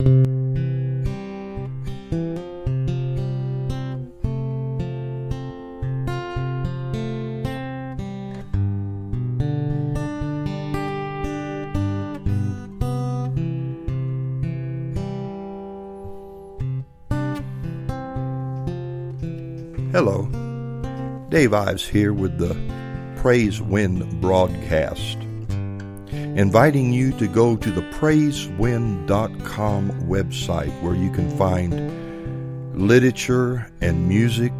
Hello, Dave Ives here with the Praise Wind broadcast, inviting you to go to the praisewind.com website where you can find literature and music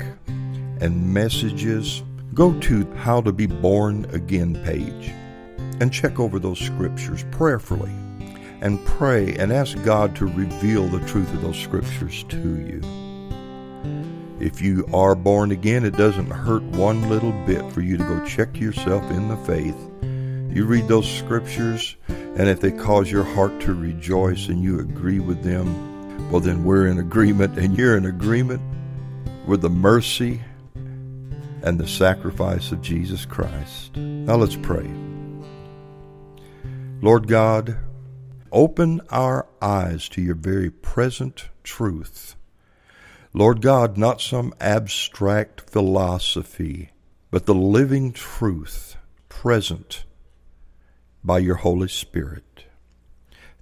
and messages. Go to How to Be Born Again page and check over those scriptures prayerfully and pray and ask God to reveal the truth of those scriptures to you. If you are born again, it doesn't hurt one little bit for you to go check yourself in the faith. You read those scriptures, and if they cause your heart to rejoice and you agree with them, well, then we're in agreement, and you're in agreement with the mercy and the sacrifice of Jesus Christ. Now let's pray. Lord God, open our eyes to your very present truth Lord God, not some abstract philosophy, but the living truth present by your Holy Spirit.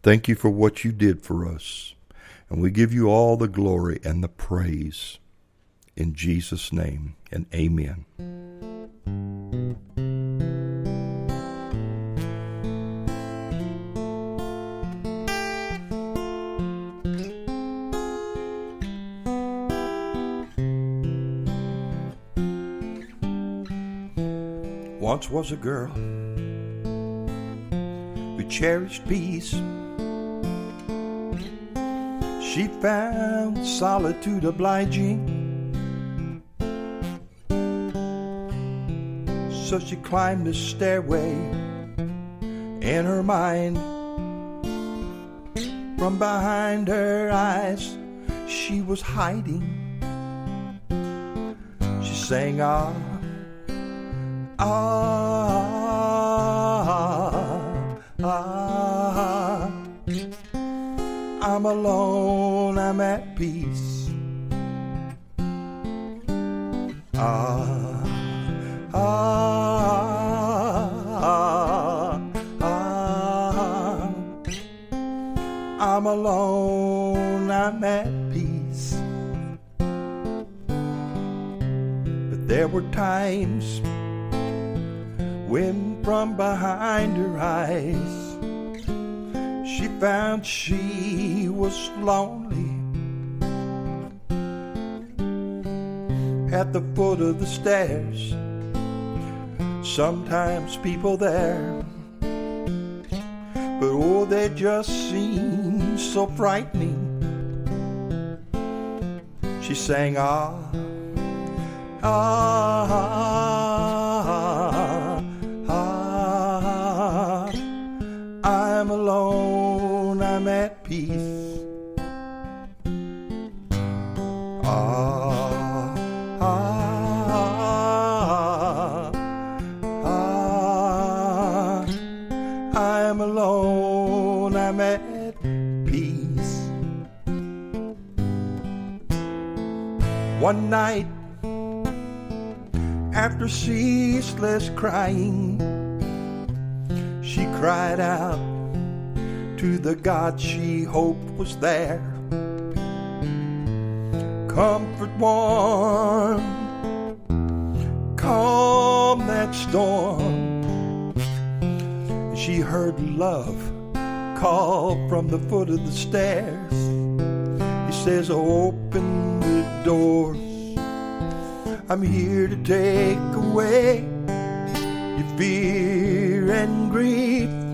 Thank you for what you did for us, and we give you all the glory and the praise. In Jesus' name, and amen. once was a girl cherished peace. She found solitude obliging. So she climbed the stairway in her mind. From behind her eyes, she was hiding. She sang, Ah Ah, ah, I'm alone, I'm at peace. Ah, ah, ah, I'm alone, I'm at peace. But there were times when from behind her eyes she found she was lonely. At the foot of the stairs, sometimes people there, but oh, they just seemed so frightening. She sang, ah, ah. I'm alone, I'm at peace. Ah, ah, ah, I'm alone, I'm at peace. One night, after ceaseless crying, she cried out to the God she hoped was there. Comfort warm, calm that storm. She heard love call from the foot of the stairs. He says, Open the doors. I'm here to take away your fear and grief.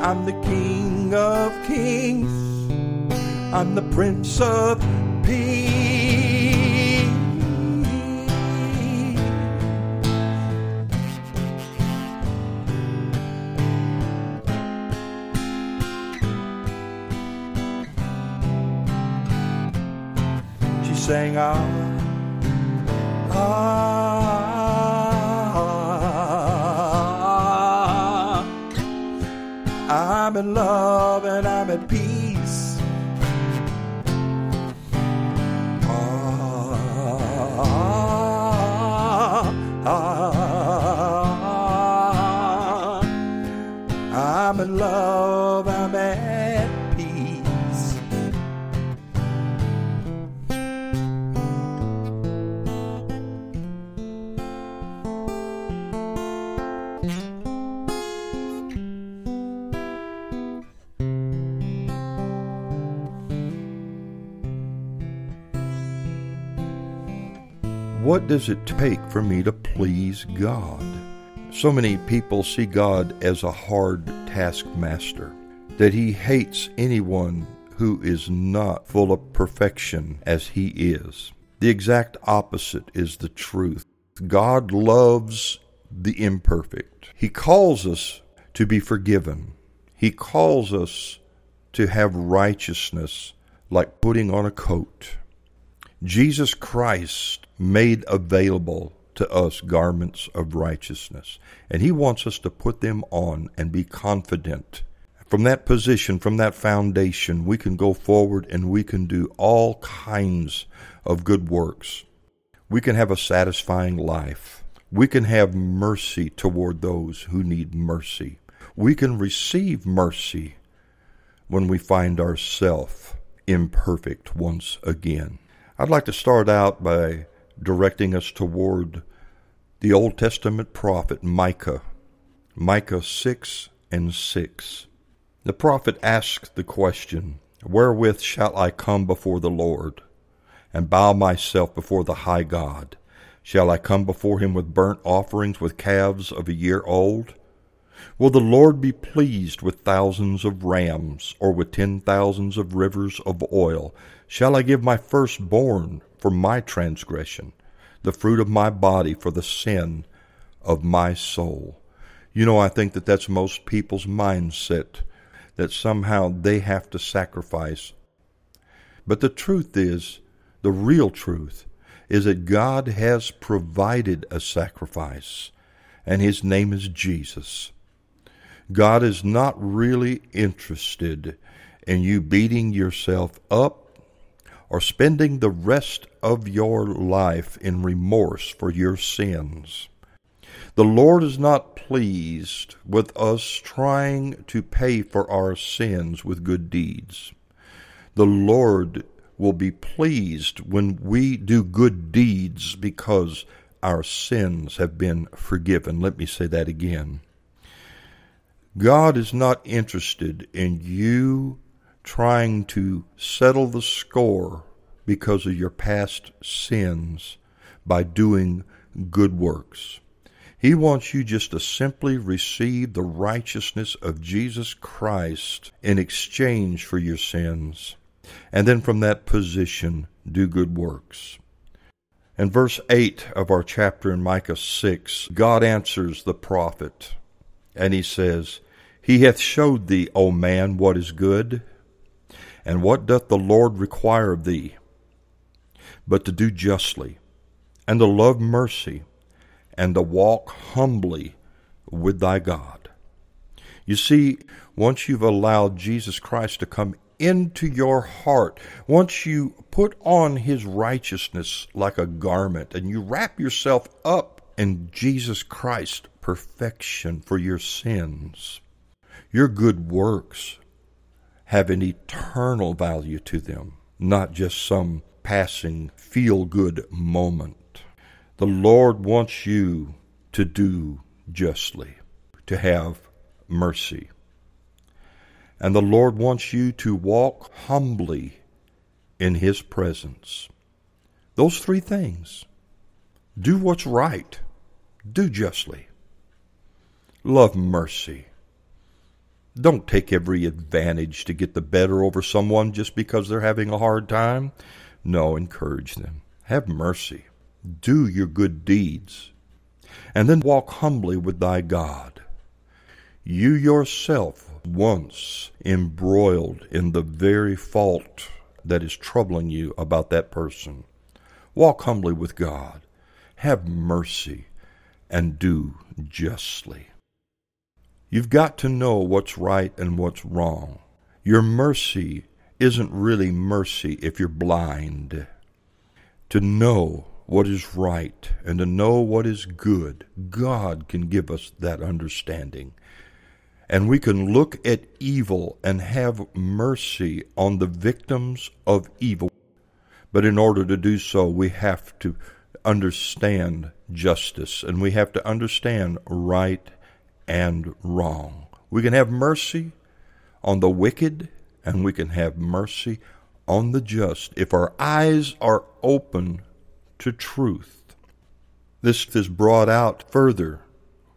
I'm the King of Kings. I'm the Prince of Peace. She sang, Ah. I'm in love what does it take for me to please God? So many people see God as a hard taskmaster, that he hates anyone who is not full of perfection as he is. The exact opposite is the truth. God loves the imperfect. He calls us to be forgiven. He calls us to have righteousness like putting on a coat. Jesus Christ made available to us garments of righteousness, and He wants us to put them on and be confident. From that position, from that foundation, we can go forward and we can do all kinds of good works. We can have a satisfying life. We can have mercy toward those who need mercy. We can receive mercy when we find ourselves imperfect once again. I'd like to start out by directing us toward the Old Testament prophet Micah, Micah 6 and 6. The prophet asks the question, Wherewith shall I come before the Lord, and bow myself before the high God? Shall I come before him with burnt offerings, with calves of a year old? Will the Lord be pleased with thousands of rams, or with ten thousands of rivers of oil? Shall I give my firstborn for my transgression, the fruit of my body for the sin of my soul? You know, I think that that's most people's mindset, that somehow they have to sacrifice. But the truth is, the real truth, is that God has provided a sacrifice, and his name is Jesus. God is not really interested in you beating yourself up or spending the rest of your life in remorse for your sins. The Lord is not pleased with us trying to pay for our sins with good deeds. The Lord will be pleased when we do good deeds because our sins have been forgiven. Let me say that again. God is not interested in you trying to settle the score because of your past sins by doing good works. He wants you just to simply receive the righteousness of Jesus Christ in exchange for your sins and then from that position do good works. In verse 8 of our chapter in Micah 6, God answers the prophet, and he says, He hath showed thee, O man, what is good, and what doth the Lord require of thee, but to do justly, and to love mercy, and to walk humbly with thy God. You see, once you've allowed Jesus Christ to come into your heart. Once you put on his righteousness like a garment and you wrap yourself up in Jesus Christ's perfection for your sins, your good works have an eternal value to them, not just some passing feel good moment. The Lord wants you to do justly, to have mercy. And the Lord wants you to walk humbly in His presence. Those three things. Do what's right. Do justly. Love mercy. Don't take every advantage to get the better over someone just because they're having a hard time. No, encourage them. Have mercy. Do your good deeds. And then walk humbly with thy God. You yourself once embroiled in the very fault that is troubling you about that person. Walk humbly with God. Have mercy and do justly. You've got to know what's right and what's wrong. Your mercy isn't really mercy if you're blind. To know what is right and to know what is good, God can give us that understanding and we can look at evil and have mercy on the victims of evil. But in order to do so, we have to understand justice and we have to understand right and wrong. We can have mercy on the wicked and we can have mercy on the just if our eyes are open to truth. This is brought out further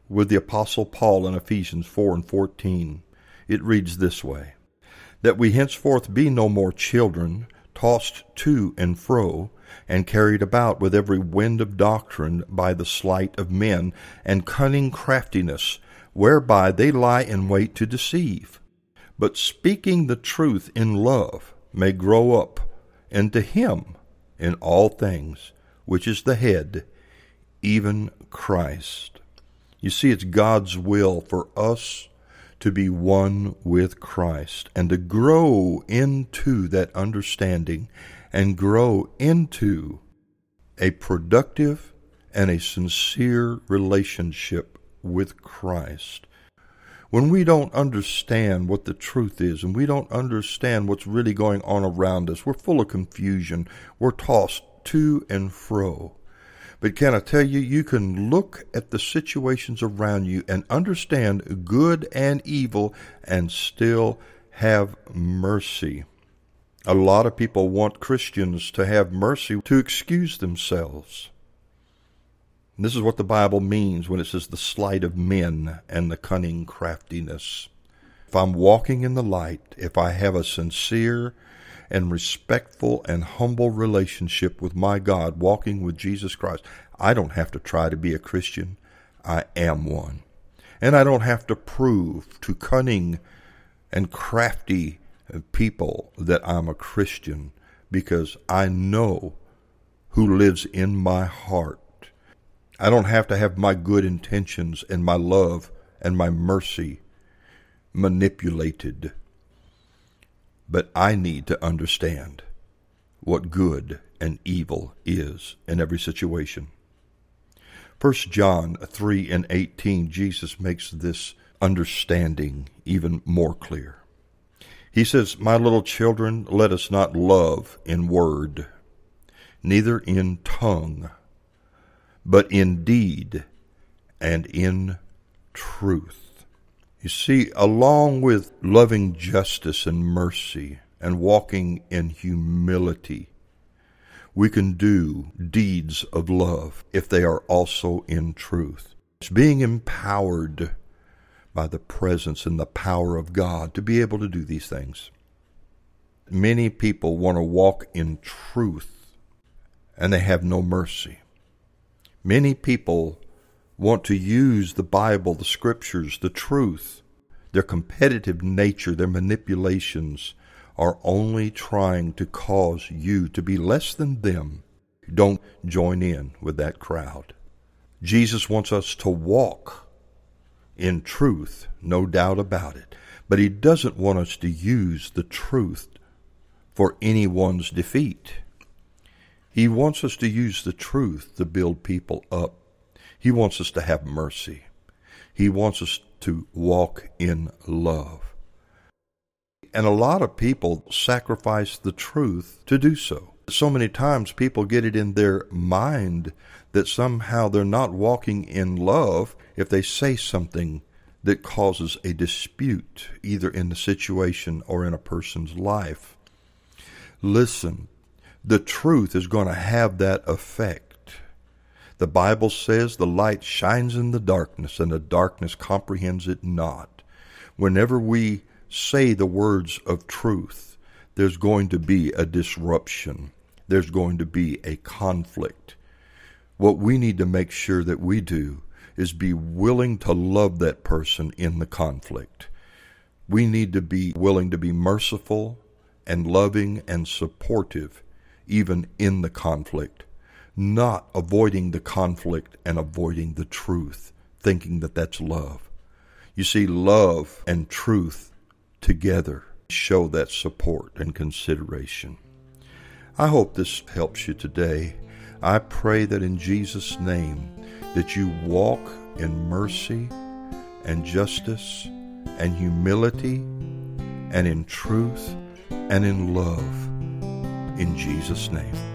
with the Apostle Paul in Ephesians 4 and 14. It reads this way That we henceforth be no more children, tossed to and fro, and carried about with every wind of doctrine by the sleight of men, and cunning craftiness, whereby they lie in wait to deceive. But speaking the truth in love may grow up into Him in all things, which is the head, even Christ. You see, it's God's will for us to be one with Christ and to grow into that understanding and grow into a productive and a sincere relationship with Christ. When we don't understand what the truth is and we don't understand what's really going on around us, we're full of confusion. We're tossed to and fro. But can I tell you, you can look at the situations around you and understand good and evil and still have mercy. A lot of people want Christians to have mercy to excuse themselves. This is what the Bible means when it says the sleight of men and the cunning craftiness. If I'm walking in the light, if I have a sincere and respectful and humble relationship with my God, walking with Jesus Christ, I don't have to try to be a Christian. I am one. And I don't have to prove to cunning and crafty people that I'm a Christian because I know who lives in my heart I don't have to have my good intentions and my love and my mercy manipulated. But I need to understand what good and evil is in every situation. 1 John 3 and 18, Jesus makes this understanding even more clear. He says, My little children, let us not love in word, neither in tongue but in deed and in truth. You see, along with loving justice and mercy and walking in humility, we can do deeds of love if they are also in truth. It's being empowered by the presence and the power of God to be able to do these things. Many people want to walk in truth and they have no mercy. Many people want to use the Bible, the scriptures, the truth. Their competitive nature, their manipulations are only trying to cause you to be less than them. Don't join in with that crowd. Jesus wants us to walk in truth, no doubt about it. But he doesn't want us to use the truth for anyone's defeat. He wants us to use the truth to build people up. He wants us to have mercy. He wants us to walk in love. And a lot of people sacrifice the truth to do so. So many times people get it in their mind that somehow they're not walking in love if they say something that causes a dispute, either in the situation or in a person's life. Listen, the truth is going to have that effect. The Bible says the light shines in the darkness, and the darkness comprehends it not. Whenever we say the words of truth, there's going to be a disruption. There's going to be a conflict. What we need to make sure that we do is be willing to love that person in the conflict. We need to be willing to be merciful and loving and supportive even in the conflict, not avoiding the conflict and avoiding the truth, thinking that that's love. You see, love and truth together show that support and consideration. I hope this helps you today. I pray that in Jesus' name that you walk in mercy and justice and humility and in truth and in love in Jesus' name.